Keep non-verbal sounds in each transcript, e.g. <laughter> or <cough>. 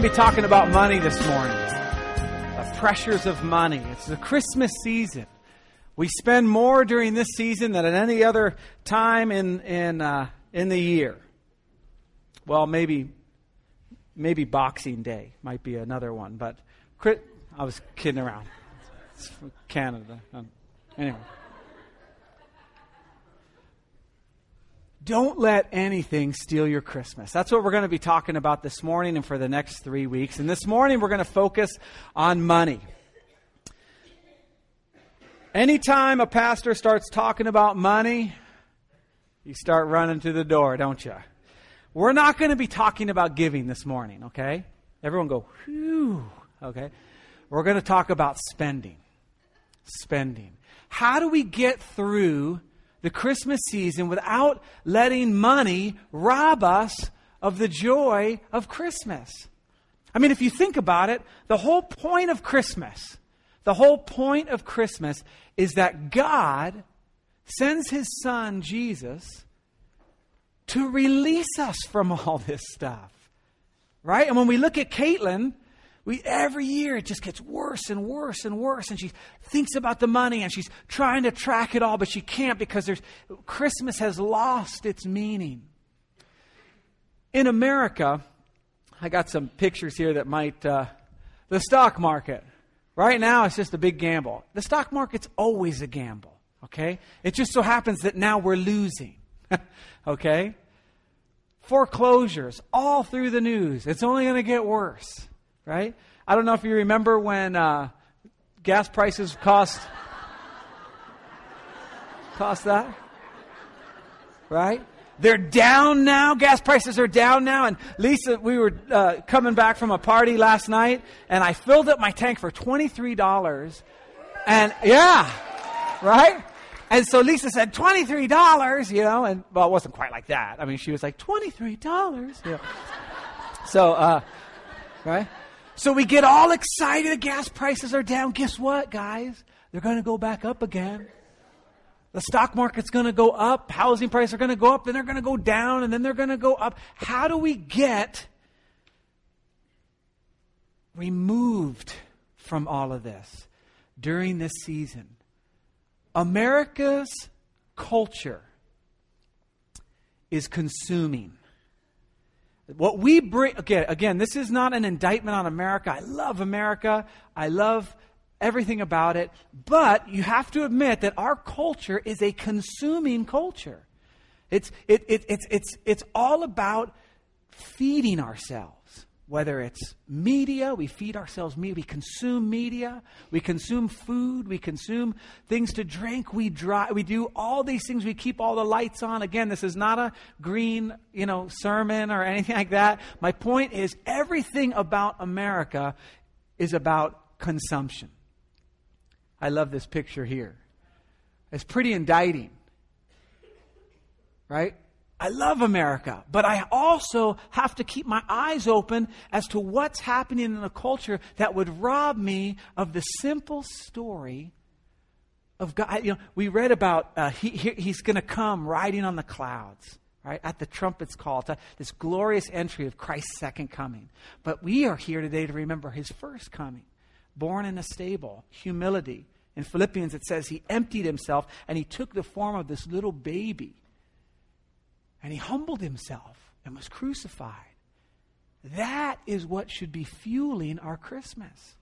Going to be talking about money this morning. The pressures of money. It's the Christmas season. We spend more during this season than at any other time in in uh, in the year. Well, maybe maybe Boxing Day might be another one, but I was kidding around. It's from Canada. Um, anyway. Don't let anything steal your Christmas. That's what we're going to be talking about this morning and for the next three weeks. And this morning, we're going to focus on money. Anytime a pastor starts talking about money, you start running to the door, don't you? We're not going to be talking about giving this morning, okay? Everyone go, whew, okay? We're going to talk about spending. Spending. How do we get through the Christmas season without letting money rob us of the joy of Christmas. I mean, if you think about it, the whole point of Christmas, the whole point of Christmas is that God sends his son, Jesus, to release us from all this stuff. Right? And when we look at Caitlin, we, every year it just gets worse and worse and worse. And she thinks about the money and she's trying to track it all, but she can't because there's, Christmas has lost its meaning. In America, I got some pictures here that might, uh, the stock market. Right now, it's just a big gamble. The stock market's always a gamble, okay? It just so happens that now we're losing, <laughs> okay? Foreclosures all through the news. It's only going to get worse right? I don't know if you remember when uh, gas prices cost cost that, right? They're down now. Gas prices are down now. And Lisa, we were uh, coming back from a party last night, and I filled up my tank for twenty three dollars. And yeah, right. And so Lisa said twenty three dollars, you know, and well, it wasn't quite like that. I mean, she was like twenty three dollars, you know. So, uh, right. So we get all excited. The gas prices are down. Guess what, guys? They're going to go back up again. The stock market's going to go up. Housing prices are going to go up. Then they're going to go down. And then they're going to go up. How do we get removed from all of this during this season? America's culture is consuming. What we bring, okay, again, this is not an indictment on America. I love America. I love everything about it. But you have to admit that our culture is a consuming culture. It's, it, it, it's, it's, it's all about feeding ourselves whether it's media, we feed ourselves media, we consume media, we consume food, we consume things to drink, we drive, we do all these things, we keep all the lights on. Again, this is not a green, you know, sermon or anything like that. My point is everything about America is about consumption. I love this picture here. It's pretty indicting. Right? I love America, but I also have to keep my eyes open as to what's happening in a culture that would rob me of the simple story of God. You know, we read about uh, he, he, he's going to come riding on the clouds, right? At the trumpet's call, to this glorious entry of Christ's second coming. But we are here today to remember his first coming, born in a stable, humility. In Philippians, it says he emptied himself and he took the form of this little baby and he humbled himself and was crucified. That is what should be fueling our Christmas.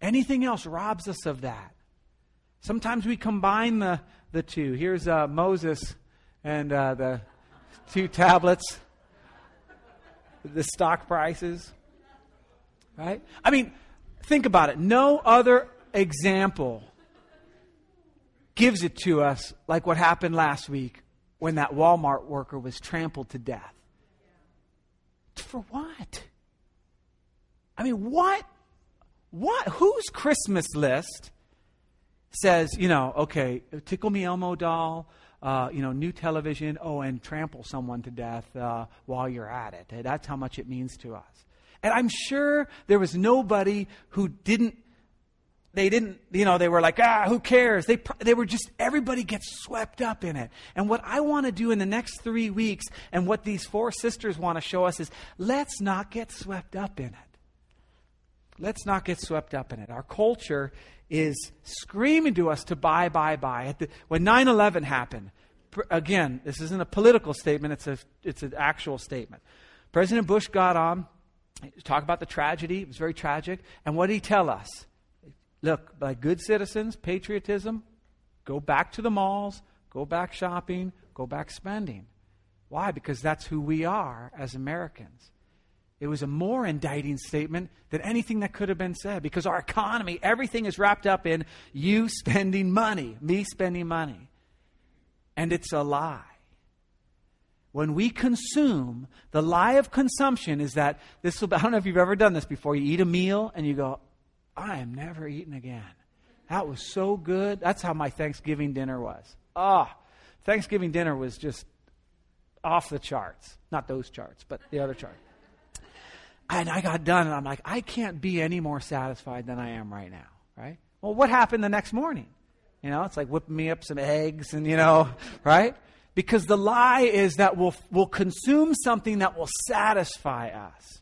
Anything else robs us of that. Sometimes we combine the, the two. Here's uh, Moses and uh, the two tablets, the stock prices. Right? I mean, think about it. No other example gives it to us like what happened last week when that Walmart worker was trampled to death. For what? I mean, what? What? Whose Christmas list says, you know, okay, Tickle Me Elmo doll, uh, you know, new television, oh, and trample someone to death uh, while you're at it. That's how much it means to us. And I'm sure there was nobody who didn't they didn't, you know, they were like, ah, who cares? They, they were just, everybody gets swept up in it. And what I want to do in the next three weeks, and what these four sisters want to show us is let's not get swept up in it. Let's not get swept up in it. Our culture is screaming to us to buy, buy, buy. The, when 9 11 happened, again, this isn't a political statement, it's, a, it's an actual statement. President Bush got on, talk about the tragedy. It was very tragic. And what did he tell us? Look, like good citizens, patriotism, go back to the malls, go back shopping, go back spending. Why? Because that's who we are as Americans. It was a more indicting statement than anything that could have been said because our economy, everything is wrapped up in you spending money, me spending money. And it's a lie. When we consume, the lie of consumption is that this will, <laughs> I don't know if you've ever done this before. You eat a meal and you go, I am never eating again. That was so good. That's how my Thanksgiving dinner was. Ah, oh, Thanksgiving dinner was just off the charts. Not those charts, but the other chart. And I got done, and I'm like, I can't be any more satisfied than I am right now, right? Well, what happened the next morning? You know, it's like whipping me up some eggs, and you know, <laughs> right? Because the lie is that we'll, we'll consume something that will satisfy us.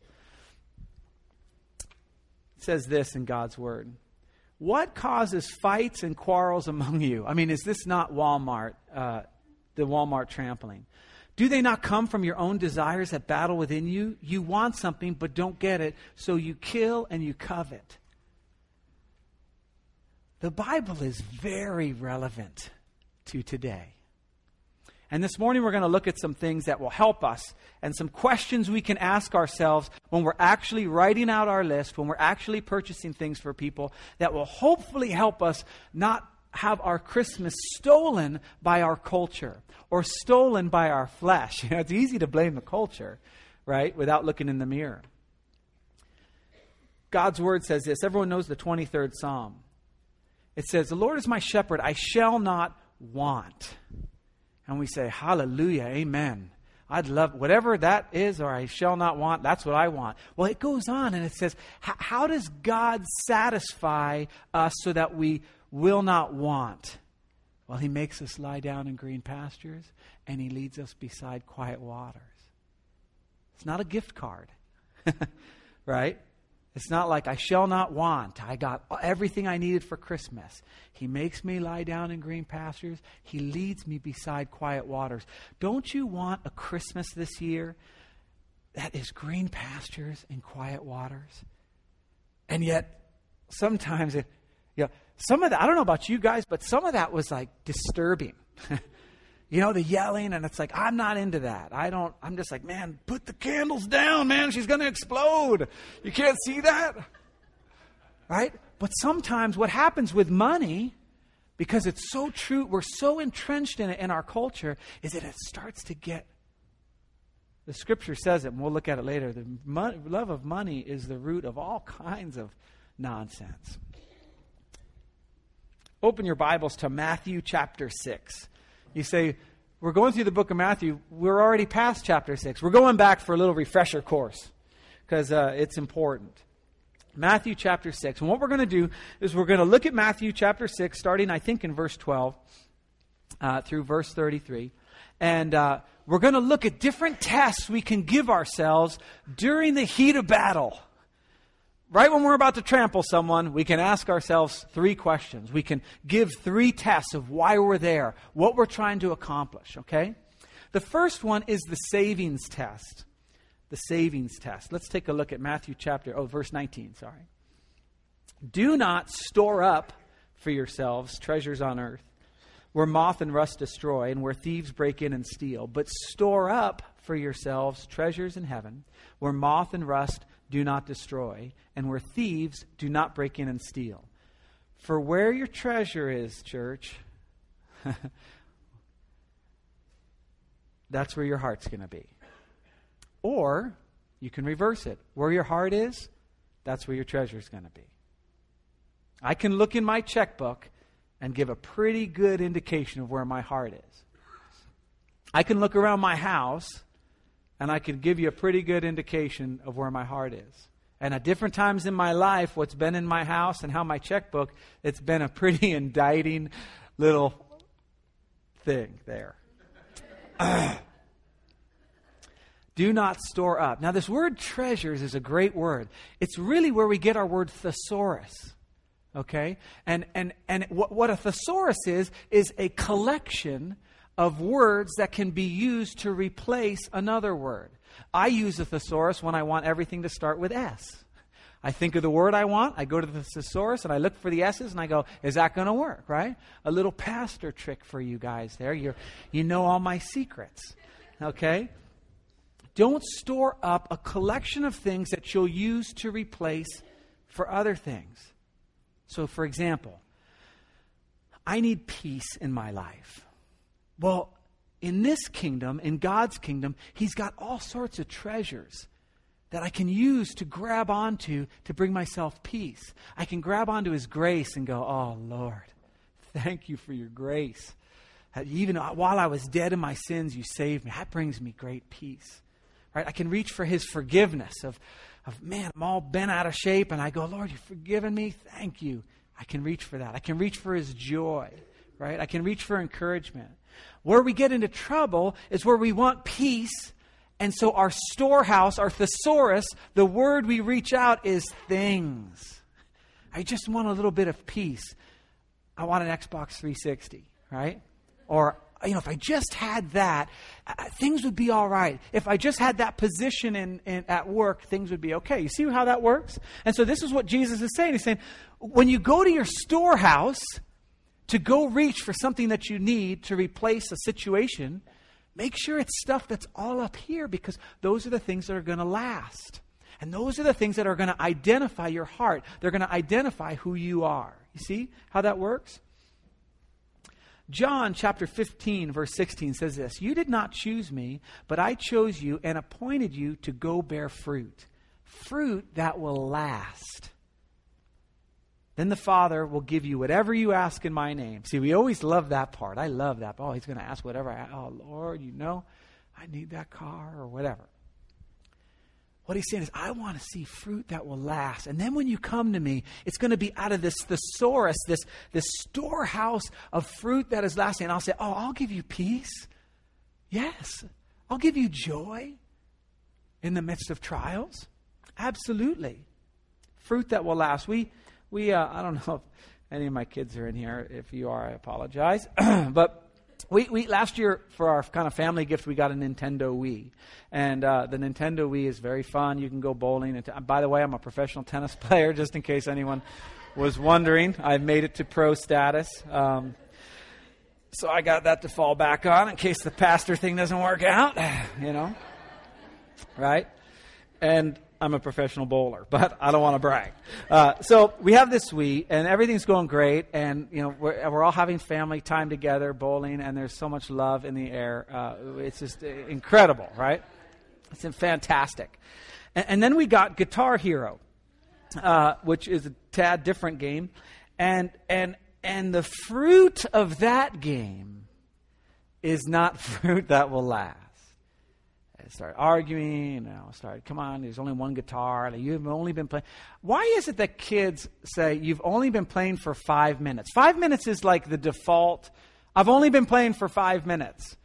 Says this in God's Word. What causes fights and quarrels among you? I mean, is this not Walmart, uh, the Walmart trampling? Do they not come from your own desires that battle within you? You want something but don't get it, so you kill and you covet. The Bible is very relevant to today. And this morning we're going to look at some things that will help us and some questions we can ask ourselves when we're actually writing out our list, when we're actually purchasing things for people that will hopefully help us not have our Christmas stolen by our culture or stolen by our flesh. <laughs> You know, it's easy to blame the culture, right, without looking in the mirror. God's word says this. Everyone knows the 23rd Psalm. It says, The Lord is my shepherd, I shall not want. And we say, Hallelujah, Amen. I'd love whatever that is, or I shall not want. That's what I want. Well, it goes on and it says, How does God satisfy us so that we will not want? Well, He makes us lie down in green pastures and He leads us beside quiet waters. It's not a gift card, <laughs> right? It's not like I shall not want. I got everything I needed for Christmas. He makes me lie down in green pastures. He leads me beside quiet waters. Don't you want a Christmas this year that is green pastures and quiet waters? And yet, sometimes it, you know, some of that, I don't know about you guys, but some of that was like disturbing. <laughs> you know, the yelling, and it's like, I'm not into that. I don't, I'm just like, man, put the candles down, man. She's going to explode. You can't see that? Right? But sometimes what happens with money, because it's so true, we're so entrenched in it in our culture, is that it starts to get. The scripture says it, and we'll look at it later. The mo- love of money is the root of all kinds of nonsense. Open your Bibles to Matthew chapter 6. You say, we're going through the book of Matthew. We're already past chapter 6. We're going back for a little refresher course because uh, it's important. Matthew chapter 6. And what we're going to do is we're going to look at Matthew chapter 6, starting, I think, in verse 12 uh, through verse 33. And uh, we're going to look at different tests we can give ourselves during the heat of battle right when we're about to trample someone, we can ask ourselves three questions. We can give three tests of why we're there, what we're trying to accomplish, okay? The first one is the savings test. The savings test. Let's take a look at Matthew chapter, oh, verse 19, sorry. Do not store up for yourselves treasures on earth where moth and rust destroy and where thieves break in and steal, but store up for yourselves treasures in heaven where moth and rust do not destroy, and where thieves do not break in and steal. For where your treasure is, church, <laughs> that's where your heart's going to be. Or you can reverse it. Where your heart is, that's where your treasure is going to be. I can look in my checkbook and give a pretty good indication of where my heart is. I can look around my house and I can give you a pretty good indication of where my heart is. And at different times in my life, what's been in my house and how my checkbook, it's been a pretty <laughs> indicting little thing there. <clears throat> Do not store up. Now, this word treasures is a great word. It's really where we get our word thesaurus. Okay? And, and, and what, what a thesaurus is, is a collection of words that can be used to replace another word. I use a thesaurus when I want everything to start with S. I think of the word I want, I go to the thesaurus and I look for the S's and I go, is that going to work, right? A little pastor trick for you guys there. you you know all my secrets, okay? Don't store up a collection of things that you'll use to replace for other things. So, for example, I need peace in my life. Well, in this kingdom, in God's kingdom, He's got all sorts of treasures that I can use to grab onto to bring myself peace. I can grab onto His grace and go, Oh, Lord, thank you for your grace. Even while I was dead in my sins, you saved me. That brings me great peace. Right? I can reach for His forgiveness of, of, man, I'm all bent out of shape, and I go, Lord, you've forgiven me. Thank you. I can reach for that. I can reach for His joy. Right? I can reach for encouragement. Where we get into trouble is where we want peace and so our storehouse, our thesaurus, the word we reach out is things. I just want a little bit of peace. I want an Xbox 360, right? Or, you know, if I just had that, uh, things would be all right. If I just had that position in, in, at work, things would be okay. You see how that works? And so this is what Jesus is saying. He's saying, when you go to your storehouse to go reach for something that you need to replace a situation, Make sure it's stuff that's all up here because those are the things that are going to last. And those are the things that are going to identify your heart. They're going to identify who you are. You see how that works? John chapter 15, verse 16 says this You did not choose me, but I chose you and appointed you to go bear fruit. Fruit that will last. Then the Father will give you whatever you ask in my name. See, we always love that part. I love that. Oh, he's going to ask whatever. I, oh, Lord, you know, I need that car or whatever. What he's saying is, I want to see fruit that will last. And then when you come to me, it's going to be out of this thesaurus, this, this storehouse of fruit that is lasting. And I'll say, Oh, I'll give you peace. Yes. I'll give you joy in the midst of trials. Absolutely. Fruit that will last. We we, uh, I don't <laughs> know if any of my kids are in here. If you are, I apologize. <clears throat> but we, we last year for our kind of family gift we got a Nintendo Wii, and uh, the Nintendo Wii is very fun. You can go bowling. And t- by the way, I'm a professional <laughs> tennis player. Just in case anyone was wondering, I've made it to pro status. Um, so I got that to fall back on in case the pastor thing doesn't work out. <sighs> You know, right? And I'm a professional bowler, <laughs> but I don't want to brag. Uh, so we have this Wii, and everything's going great, and you know we're, we're all having family time together, bowling, and there's so much love in the air. Uh, it's just incredible, right? It's fantastic. And, and then we got Guitar Hero, uh, which is a tad different game, and and and the fruit of that game is not <laughs> fruit that will last started arguing. You know, started, come on, there's only one guitar. And you've only been playing. Why is it that kids say you've only been playing for five minutes? Five minutes is like the default. I've only been playing for five minutes.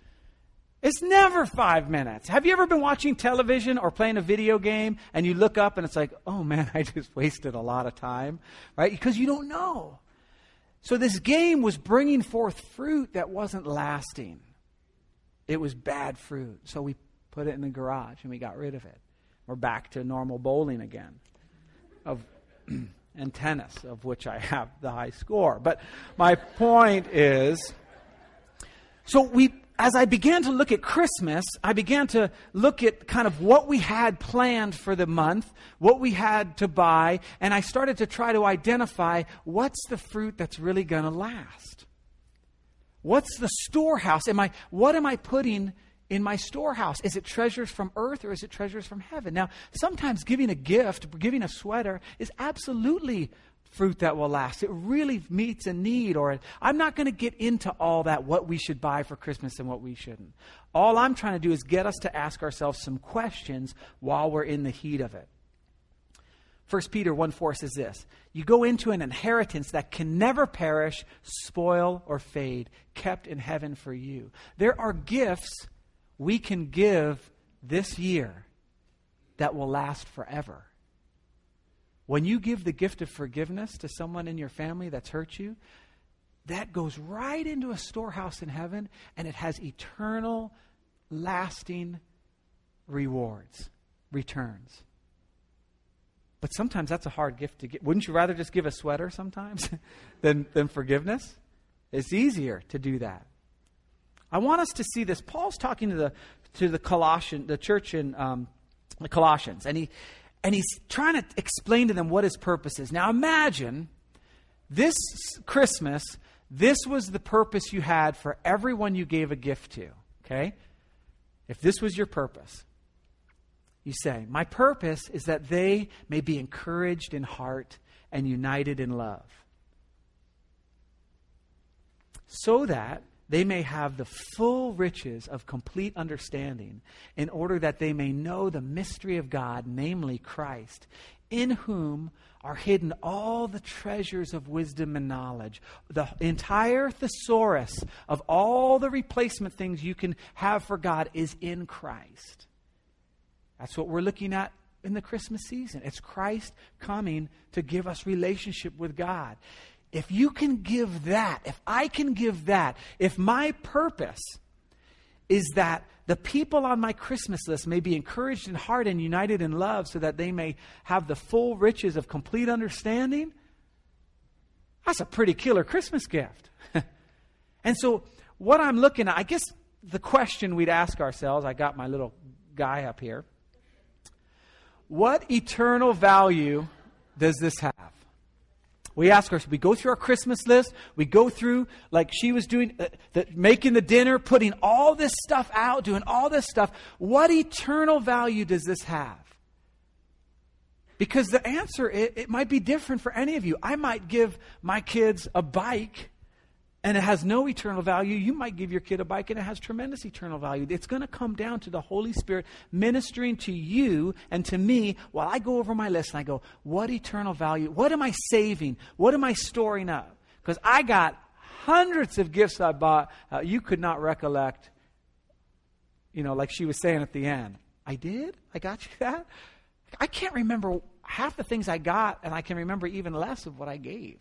It's never five minutes. Have you ever been watching television or playing a video game and you look up and it's like, oh man, <laughs> I just wasted a lot of time, right? Because you don't know. So this game was bringing forth fruit that wasn't lasting. It was bad fruit. So we put it in the garage, and we got rid of it. We're back to normal bowling again. Of <clears throat> and tennis, of which I have the high score. But my point is so we as I began to look at Christmas, I began to look at kind of what we had planned for the month, what we had to buy, and I started to try to identify what's the fruit that's really going to last. What's the storehouse? Am I what am I putting in my storehouse? Is it treasures from earth or is it treasures from heaven? Now, sometimes giving a gift, giving a sweater, is absolutely fruit that will last. It really meets a need. Or I'm not going to get into all that, what we should buy for Christmas and what we shouldn't. All I'm trying to do is get us to ask ourselves some questions while we're in the heat of it. 1 Peter 1 4 says this You go into an inheritance that can never perish, spoil, or fade, kept in heaven for you. There are gifts we can give this year that will last forever. When you give the gift of forgiveness to someone in your family that's hurt you, that goes right into a storehouse in heaven and it has eternal, lasting rewards, returns. But sometimes that's a hard gift to get. Wouldn't you rather just give a sweater sometimes <laughs> than, than forgiveness? It's easier to do that. I want us to see this. Paul's talking to the to the Colossian, the church in um, the Colossians, and he and he's trying to explain to them what his purpose is. Now imagine this Christmas, this was the purpose you had for everyone you gave a gift to. Okay, if this was your purpose, you say, My purpose is that they may be encouraged in heart and united in love, so that they may have the full riches of complete understanding, in order that they may know the mystery of God, namely Christ, in whom are hidden all the treasures of wisdom and knowledge. The entire thesaurus of all the replacement things you can have for God is in Christ. That's what we're looking at in the Christmas season. It's Christ coming to give us relationship with God. If you can give that, if I can give that, if my purpose is that the people on my Christmas list may be encouraged in heart and united in love so that they may have the full riches of complete understanding, that's a pretty killer Christmas gift. <laughs> and so, what I'm looking at, I guess the question we'd ask ourselves, I got my little guy up here. What eternal value does this have? We ask ourselves, we go through our Christmas list, we go through, like she was doing, uh, the, making the dinner, putting all this stuff out, doing all this stuff. What eternal value does this have? Because the answer, it, it might be different for any of you. I might give my kids a bike and it has no eternal value, you might give your kid a bike and it has tremendous eternal value. It's going to come down to the Holy Spirit ministering to you and to me while I go over my list and I go, what eternal value? What am I saving? What am I storing up? Because I got hundreds of gifts I bought. Uh, you could not recollect, you know, like she was saying at the end. I did? I got you <laughs> that? I can't remember half the things I got, and I can remember even less of what I gave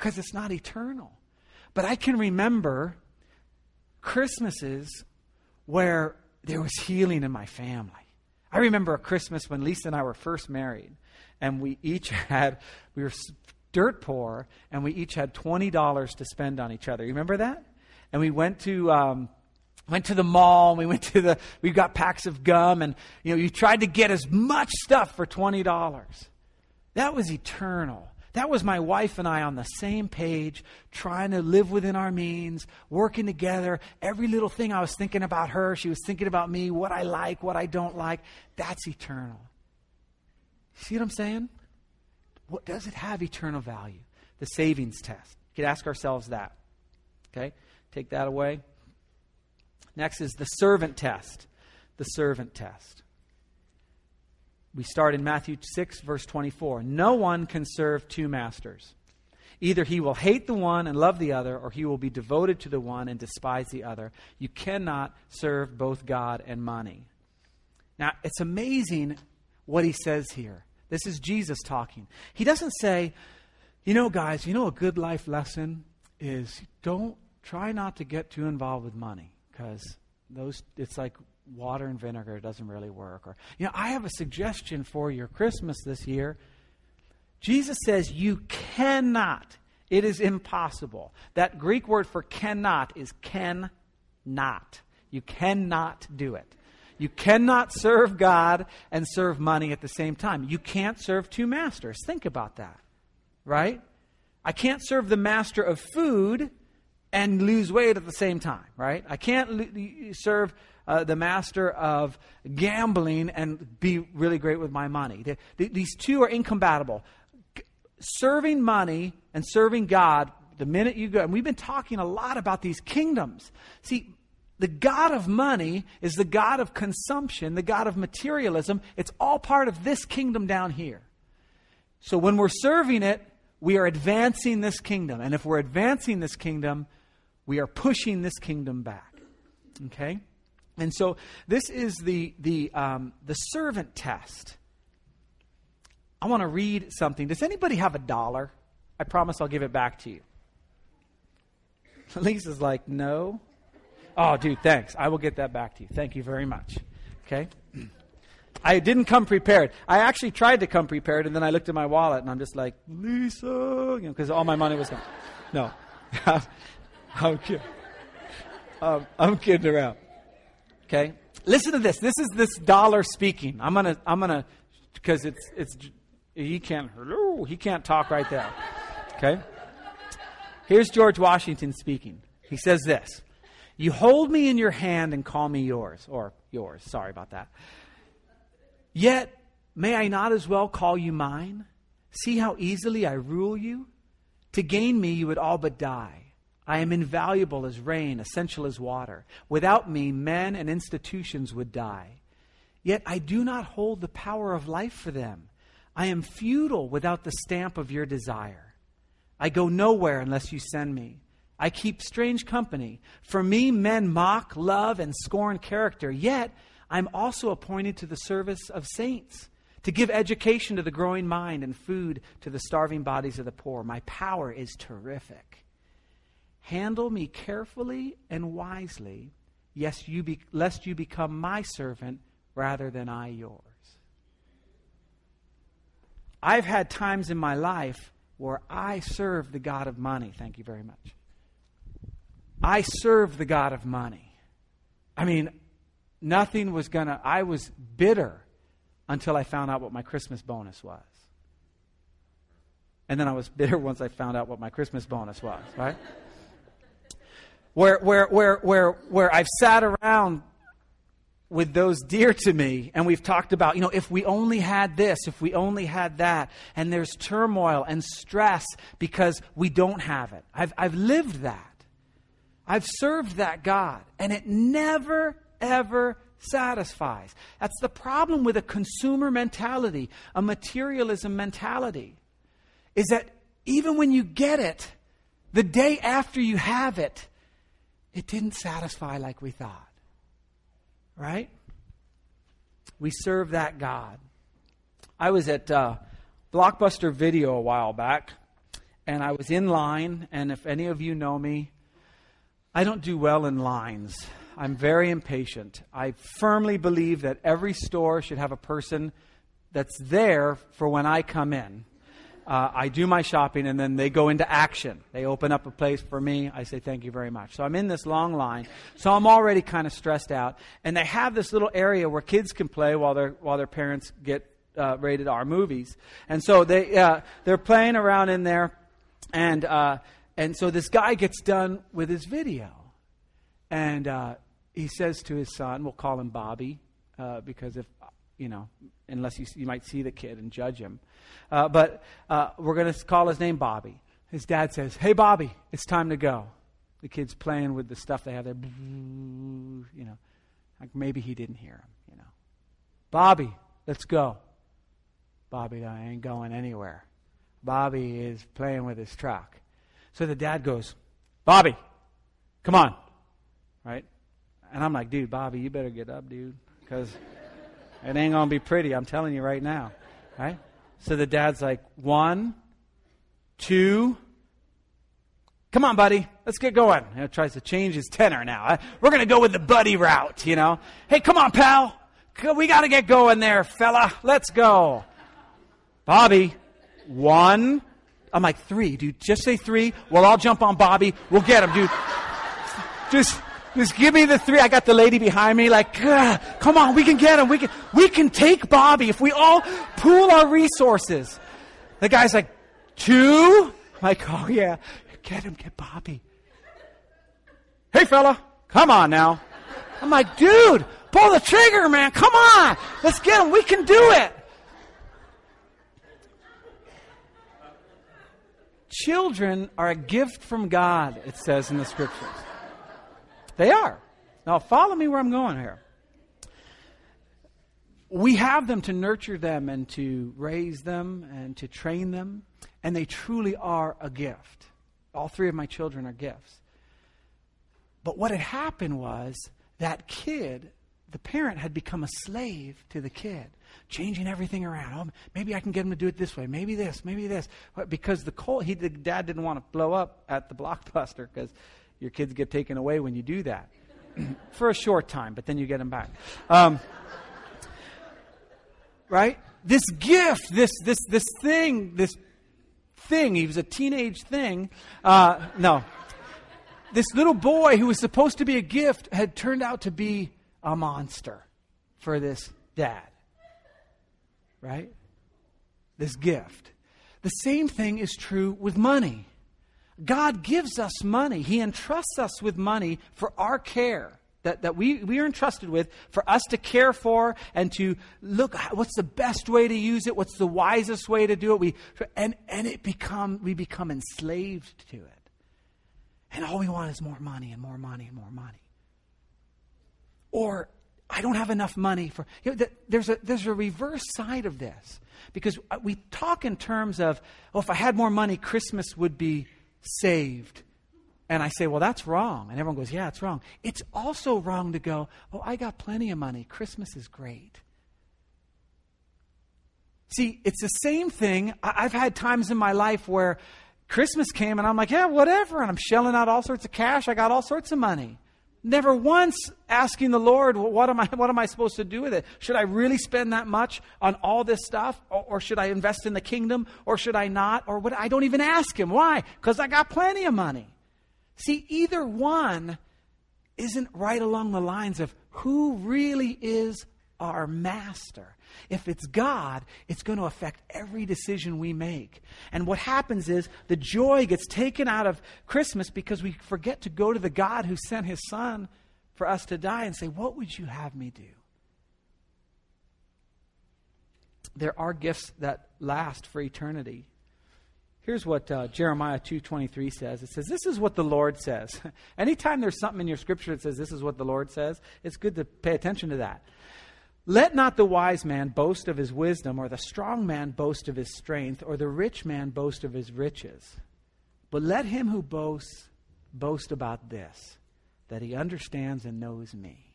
because it's not eternal. But I can remember Christmases where there was healing in my family. I remember a Christmas when Lisa and I were first married, and we each <laughs> had, we were dirt poor, and we each had $20 to spend on each other. You remember that? And we went to, um, went to the mall, and we went to the, we got packs of gum, and, you know, you tried to get as much stuff for $20. That was eternal. That was my wife and I on the same page, trying to live within our means, working together. Every little thing I was thinking about her, she was thinking about me, what I like, what I don't like. That's eternal. See what I'm saying? What does it have eternal value? The savings test. We could ask ourselves that. Okay? Take that away. Next is the servant test. The servant test. We start in Matthew 6, verse 24. No one can serve two masters. Either he will hate the one and love the other, or he will be devoted to the one and despise the other. You cannot serve both God and money. Now, it's amazing what he says here. This is Jesus talking. He doesn't say, you know, guys, you know, a good life lesson is don't try not to get too involved with money because those it's like water and vinegar doesn't really work. Or, you know, I have a suggestion for your Christmas this year. Jesus says you cannot. It is impossible. That Greek word for cannot is can not. You cannot do it. You cannot serve God and serve money at the same time. You can't serve two masters. Think about that. Right? I can't serve the master of food and lose weight at the same time, right? I can't serve uh, the master of gambling and be really great with my money. The, the, these two are incompatible. G- serving money and serving God, the minute you go, and we've been talking a lot about these kingdoms. See, The God of money is the God of consumption, the God of materialism. It's all part of this kingdom down here. So when we're serving it, we are advancing this kingdom. And if we're advancing this kingdom, we are pushing this kingdom back. Okay? And so this is the, the, um, the servant test. I want to read something. Does anybody have a dollar? I promise I'll give it back to you. <laughs> Lisa's like, no. Oh, dude, thanks. I will get that back to you. Thank you very much. Okay? <clears throat> I didn't come prepared. I actually tried to come prepared, and then I looked at my wallet, and I'm just like, Lisa, you know, because all my money was gone. No. <laughs> <laughs> I'm kidding. Um, I'm kidding around. Okay? Listen to this. This is this dollar speaking. I'm gonna, I'm gonna, because it's, it's, he can't, hello, he can't talk right there. Okay? Here's George Washington speaking. He says this You hold me in your hand and call me yours, or yours, sorry about that. Yet, may I not as well call you mine? See how easily I rule you? To gain me, you would all but die. I am invaluable as rain, essential as water. Without me, men and institutions would die. Yet I do not hold the power of life for them. I am futile without the stamp of your desire. I go nowhere unless you send me. I keep strange company. For me, men mock, love, and scorn character. Yet, I'm also appointed to the service of saints, to give education to the growing mind and food to the starving bodies of the poor. My power is terrific. Handle me carefully and wisely, yes, you be, lest you become my servant rather than I yours. I've had times in my life where I served the God of money. Thank you very much. I served the God of money. I mean, nothing was going to, I was bitter until I found out what my Christmas bonus was. And then I was bitter <laughs> once I found out what my Christmas bonus was, right? Where, where, where, where, where I've sat around with those dear to me and we've talked about, you know, if we only had this, if we only had that, and there's turmoil and stress because we don't have it. I've, I've lived that. I've served that God, and it never, ever satisfies. That's the problem with a consumer mentality, a materialism mentality, is that even when you get it, the day after you have it, it didn't satisfy like we thought. Right? We serve that God. I was at uh, Blockbuster Video a while back, and I was in line, and if any of you know me, I don't do well in lines. I'm very impatient. I firmly believe that every store should have a person that's there for when I come in. Uh, I do my shopping and then they go into action. They open up a place for me. I say thank you very much. So I'm in this long line. So I'm already kind of stressed out. And they have this little area where kids can play while their while their parents get uh, rated R movies. And so they uh, they're playing around in there, and uh, and so this guy gets done with his video. And uh, he says to his son, we'll call him Bobby, uh, because if, you know, unless you, you might see the kid and judge him. Uh, but uh, we're going to call his name Bobby. His dad says, Hey, Bobby, it's time to go. The kid's playing with the stuff they have there. <laughs> You know, like maybe he didn't hear him, you know. Bobby, let's go. Bobby, I ain't going anywhere. Bobby is playing with his truck. So the dad goes, Bobby, come on. Right? And I'm like, dude, Bobby, you better get up, dude, because it ain't going to be pretty. I'm telling you right now. Right? So the dad's like, one, two, come on, buddy, let's get going. He tries to change his tenor now. We're going to go with the buddy route, you know. Hey, come on, pal. We got to get going there, fella. Let's go. Bobby, one, I'm like, three, dude. Just say three. We'll all jump on Bobby. We'll get him, dude. Just, just give me the three. I got the lady behind me, like, come on, we can get him. We can, we can take Bobby if we all pool our resources. The guy's like, two? I'm like, oh yeah, get him, get Bobby. Hey fella, come on now. I'm like, dude, pull the trigger, man. Come on. Let's get him. We can do it. Children are a gift from God, it says in the scriptures. They are. Now, follow me where I'm going here. We have them to nurture them and to raise them and to train them, and they truly are a gift. All three of my children are gifts. But what had happened was that kid, the parent had become a slave to the kid, changing everything around. Oh, maybe I can get him to do it this way. Maybe this. Maybe this. Because the Col- he, the dad didn't want to blow up at the <laughs> blockbuster because your kids get taken away when you do that <clears throat> for a short time, but then you get them back. Um, right? This gift, this this this thing, this thing. He was a teenage thing. Uh, no, this little boy who was supposed to be a gift had turned out to be a monster for this dad. Right? This gift. The same thing is true with money. God gives us money. He entrusts us with money for our care that, that we, we are entrusted with for us to care for and to look what's the best way to use it, what's the wisest way to do it. We, and and it become, we become enslaved to it. And all we want is more money and more money and more money. Or I don't have enough money for. You know, there's, a, there's a reverse side of this. Because uh, we talk in terms of, oh, if I had more money, Christmas would be saved. And I say, well, that's wrong. And everyone goes, yeah, it's wrong. It's also wrong to go, oh, I got plenty of money. Christmas is great. See, it's the same thing. I've had times in my life where Christmas came and I'm like, yeah, whatever. And I'm shelling out all sorts of cash. I got all sorts of money. Never once asking the Lord, well, what, am I, what am I supposed to do with it? Should I really spend that much on all this stuff? Or, or should I invest in the kingdom? Or should I not? Or what? I don't even ask him. Why? Because I got plenty of money. See, either one isn't right along the lines of who really is our master. If it's God, it's going to affect every decision we make. And what happens is the joy gets taken out of Christmas because we forget to go to the God who sent his son for us to die and say, What would you have me do? There are gifts that last for eternity. Here's what uh, Jeremiah 2:23 says. It says, "This is what the Lord says." <laughs> Anytime there's something in your scripture that says this is what the Lord says, it's good to pay attention to that. Let not the wise man boast of his wisdom, or the strong man boast of his strength, or the rich man boast of his riches. But let him who boasts boast about this, that he understands and knows me.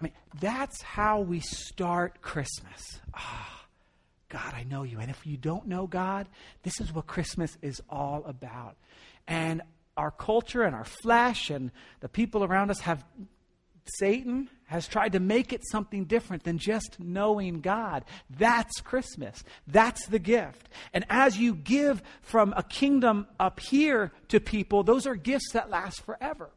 I mean, that's how we start Christmas. Ah, oh, God, I know you. And if you don't know God, this is what Christmas is all about. And our culture and our flesh and the people around us have Satan has tried to make it something different than just knowing God. That's Christmas. That's the gift. And as you give from a kingdom up here to people, those are gifts that last forever.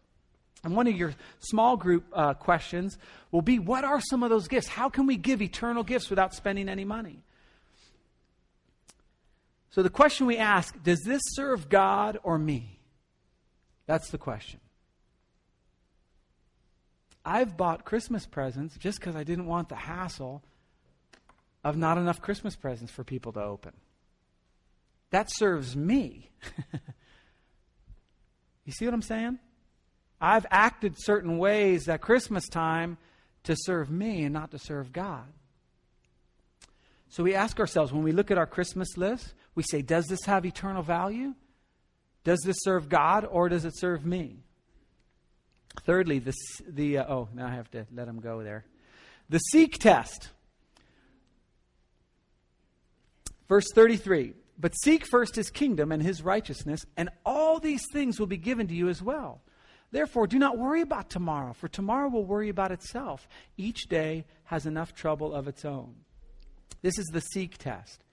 And one of your small group uh, questions will be what are some of those gifts? How can we give eternal gifts without spending any money? So the question we ask does this serve God or me? That's the question. I've bought Christmas presents just because I didn't want the hassle of not enough Christmas presents for people to open. That serves me. <laughs> you see what I'm saying? I've acted certain ways at Christmas time to serve me and not to serve God. So we ask ourselves when we look at our Christmas list, we say, does this have eternal value? Does this serve God or does it serve me? Thirdly, the, the uh, oh, now I have to let him go there. The seek test. Verse 33 But seek first his kingdom and his righteousness, and all these things will be given to you as well. Therefore, do not worry about tomorrow, for tomorrow will worry about itself. Each day has enough trouble of its own. This is the seek test.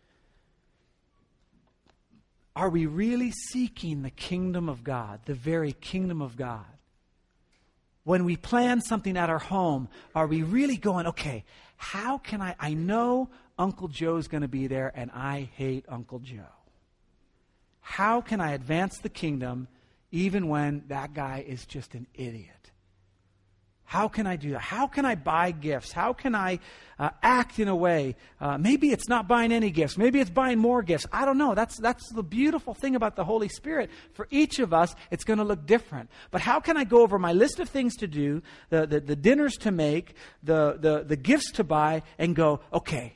Are we really seeking the kingdom of God, the very kingdom of God? When we plan something at our home, are we really going, okay, how can I? I know Uncle Joe's going to be there and I hate Uncle Joe. How can I advance the kingdom even when that guy is just an idiot? How can I do that? How can I buy gifts? How can I uh, act in a way? Uh, maybe it's not buying any gifts. Maybe it's buying more gifts. I don't know. That's, that's the beautiful thing about the Holy Spirit. For each of us, it's going to look different. But how can I go over my list of things to do, the, the, the dinners to make, the, the, the gifts to buy, and go, okay,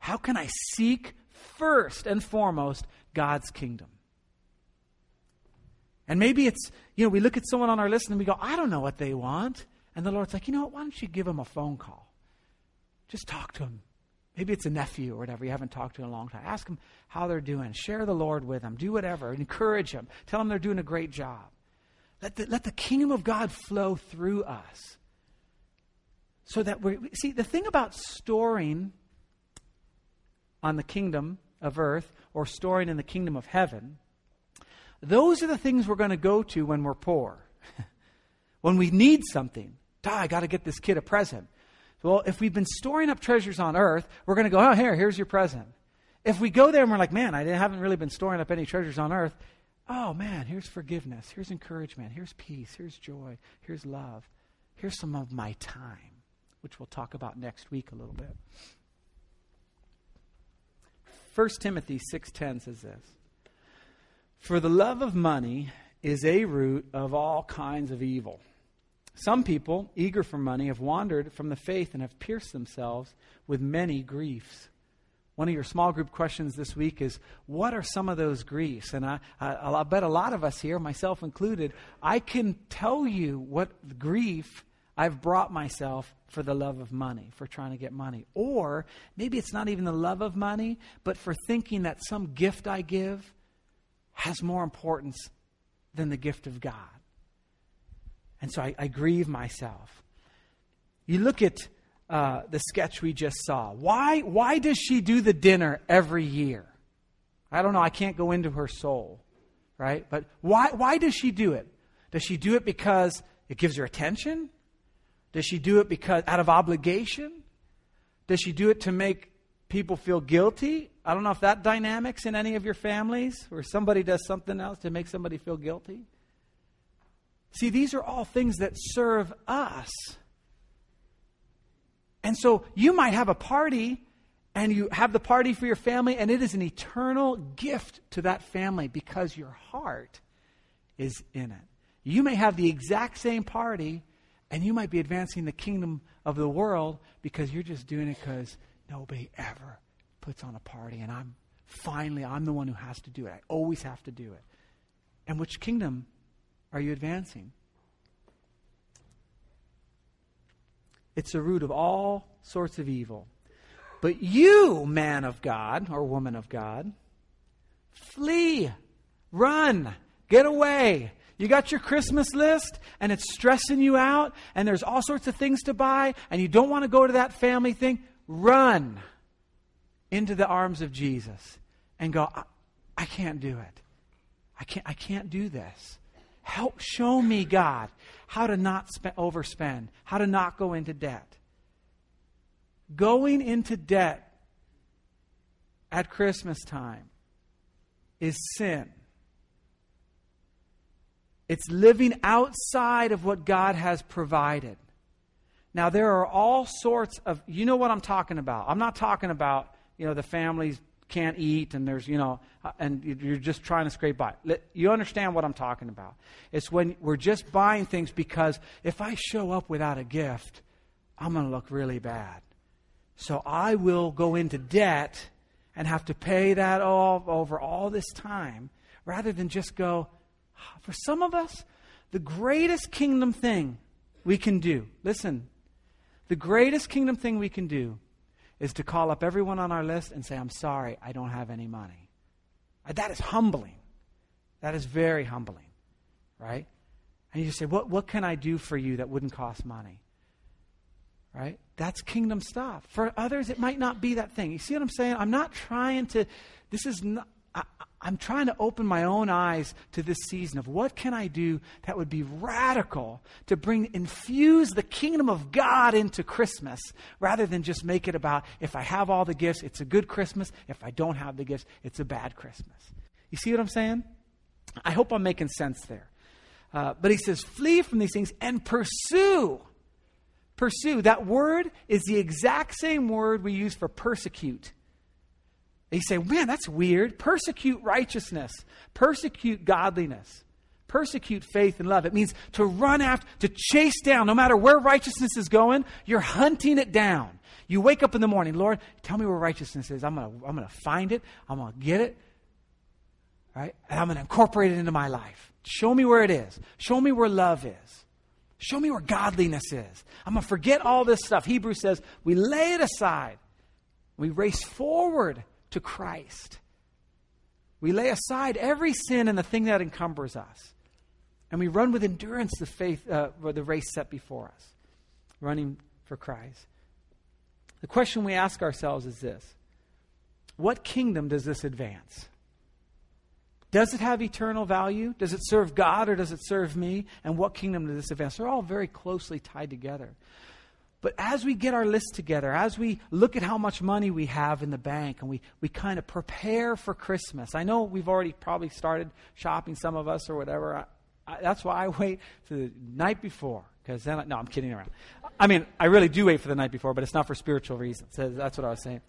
how can I seek first and foremost God's kingdom? And maybe it's, you know, we look at someone on our list and we go, I don't know what they want. And the Lord's like, you know what? Why don't you give them a phone call? Just talk to them. Maybe it's a nephew or whatever you haven't talked to in a long time. Ask them how they're doing. Share the Lord with them. Do whatever. Encourage them. Tell them they're doing a great job. Let the, let the kingdom of God flow through us. So that we see, the thing about storing on the kingdom of earth or storing in the kingdom of heaven those are the things we're going to go to when we're poor. <laughs> when we need something. I got to get this kid a present. Well, if we've been storing up treasures on earth, we're going to go, oh, here, here's your present. If we go there and we're like, man, I haven't really been storing up any treasures on earth, oh, man, here's forgiveness, here's encouragement, here's peace, here's joy, here's love, here's some of my time, which we'll talk about next week a little bit. 1 Timothy 6:10 says this. For the love of money is a root of all kinds of evil. Some people, eager for money, have wandered from the faith and have pierced themselves with many griefs. One of your small group questions this week is What are some of those griefs? And I, I, I bet a lot of us here, myself included, I can tell you what grief I've brought myself for the love of money, for trying to get money. Or maybe it's not even the love of money, but for thinking that some gift I give has more importance than the gift of God. And so I, I grieve myself. You look at uh, the sketch we just saw. Why, why does she do the dinner every year? I don't know. I can't go into her soul, right? But why, why does she do it? Does she do it because it gives her attention? Does she do it because out of obligation? Does she do it to make people feel guilty. I don't know if that dynamics in any of your families where somebody does something else to make somebody feel guilty. See, these are all things that serve us. And so you might have a party and you have the party for your family, and it is an eternal gift to that family because your heart is in it. You may have the exact same party, and you might be advancing the kingdom of the world because you're just doing it because Nobody ever puts on a party, and I'm finally, I'm the one who has to do it. I always have to do it. And which kingdom are you advancing? It's the root of all sorts of evil. But you, man of God or woman of God, flee, run, get away. You got your Christmas list and it's stressing you out and there's all sorts of things to buy and you don't want to go to that family thing run into the arms of Jesus and go, I, I can't do it. I can't, I can't do this. Help show me, God, how to not spend, overspend, how to not go into debt. Going into debt at Christmas time is sin. It's living outside of what God has provided. Now, there are all sorts of, you know what I'm talking about. I'm not talking about, you know, the families can't eat and there's, you know, uh, and you're just trying to scrape by. You understand what I'm talking about. It's when we're just buying things because if I show up without a gift, I'm going to look really bad. So I will go into debt and have to pay that all over all this time rather than just go, for some of us, the greatest kingdom thing we can do, listen, the greatest kingdom thing we can do is to call up everyone on our list and say, I'm sorry, I don't have any money. Uh, that is humbling. That is very humbling, right? And you say, what, what can I do for you that wouldn't cost money? Right? That's kingdom stuff. For others, it might not be that thing. You see what I'm saying? I'm not trying to, this is not, I, I'm trying to open my own eyes to this season of what can I do that would be radical to bring, infuse the kingdom of God into Christmas rather than just make it about if I have all the gifts, it's a good Christmas. If I don't have the gifts, it's a bad Christmas. You see what I'm saying? I hope I'm making sense there. Uh, but he says, flee from these things and pursue pursue, that word is the exact same word we use for persecute. You say, man, that's weird. Persecute righteousness, persecute godliness, persecute faith and love. It means to run after, to chase down, no matter where righteousness is going, you're hunting it down. You wake up in the morning, Lord, tell me where righteousness is. I'm going to I'm going to find it, I'm going to get it, right? And I'm going to incorporate it into my life. Show me where it is, show me where love is. Show me where godliness is. I'm going to forget all this stuff. Hebrews says we lay it aside. We race forward to Christ. We lay aside every sin and the thing that encumbers us. And we run with endurance the faith, uh, the race set before us, running for Christ. The question we ask ourselves is this What kingdom does this advance? Does it have eternal value? Does it serve God or does it serve me? And what kingdom does this advance? They're all very closely tied together. But as we get our list together, as we look at how much money we have in the bank and we, we kind of prepare for Christmas, I know we've already probably started shopping, some of us or whatever. I, I, that's why I wait for the night before. Because then, I, no, I'm kidding around. I mean, I really do wait for the night before, but it's not for spiritual reasons. That's what I was saying.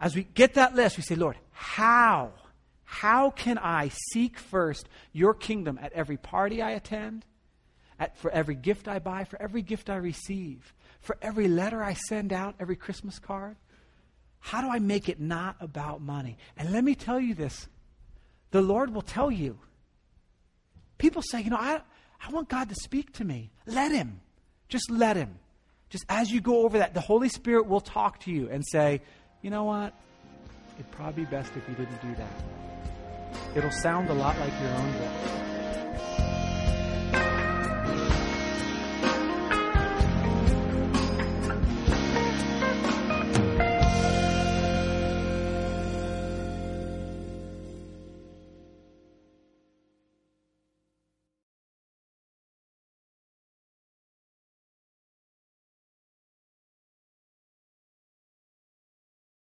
As we get that list, we say, Lord, how? How can I seek first your kingdom at every party I attend, at, for every gift I buy, for every gift I receive, for every letter I send out, every Christmas card? How do I make it not about money? And let me tell you this the Lord will tell you. People say, you know, I, I want God to speak to me. Let Him. Just let Him. Just as you go over that, the Holy Spirit will talk to you and say, you know what? It'd probably be best if you didn't do that. It'll sound a lot like your own voice.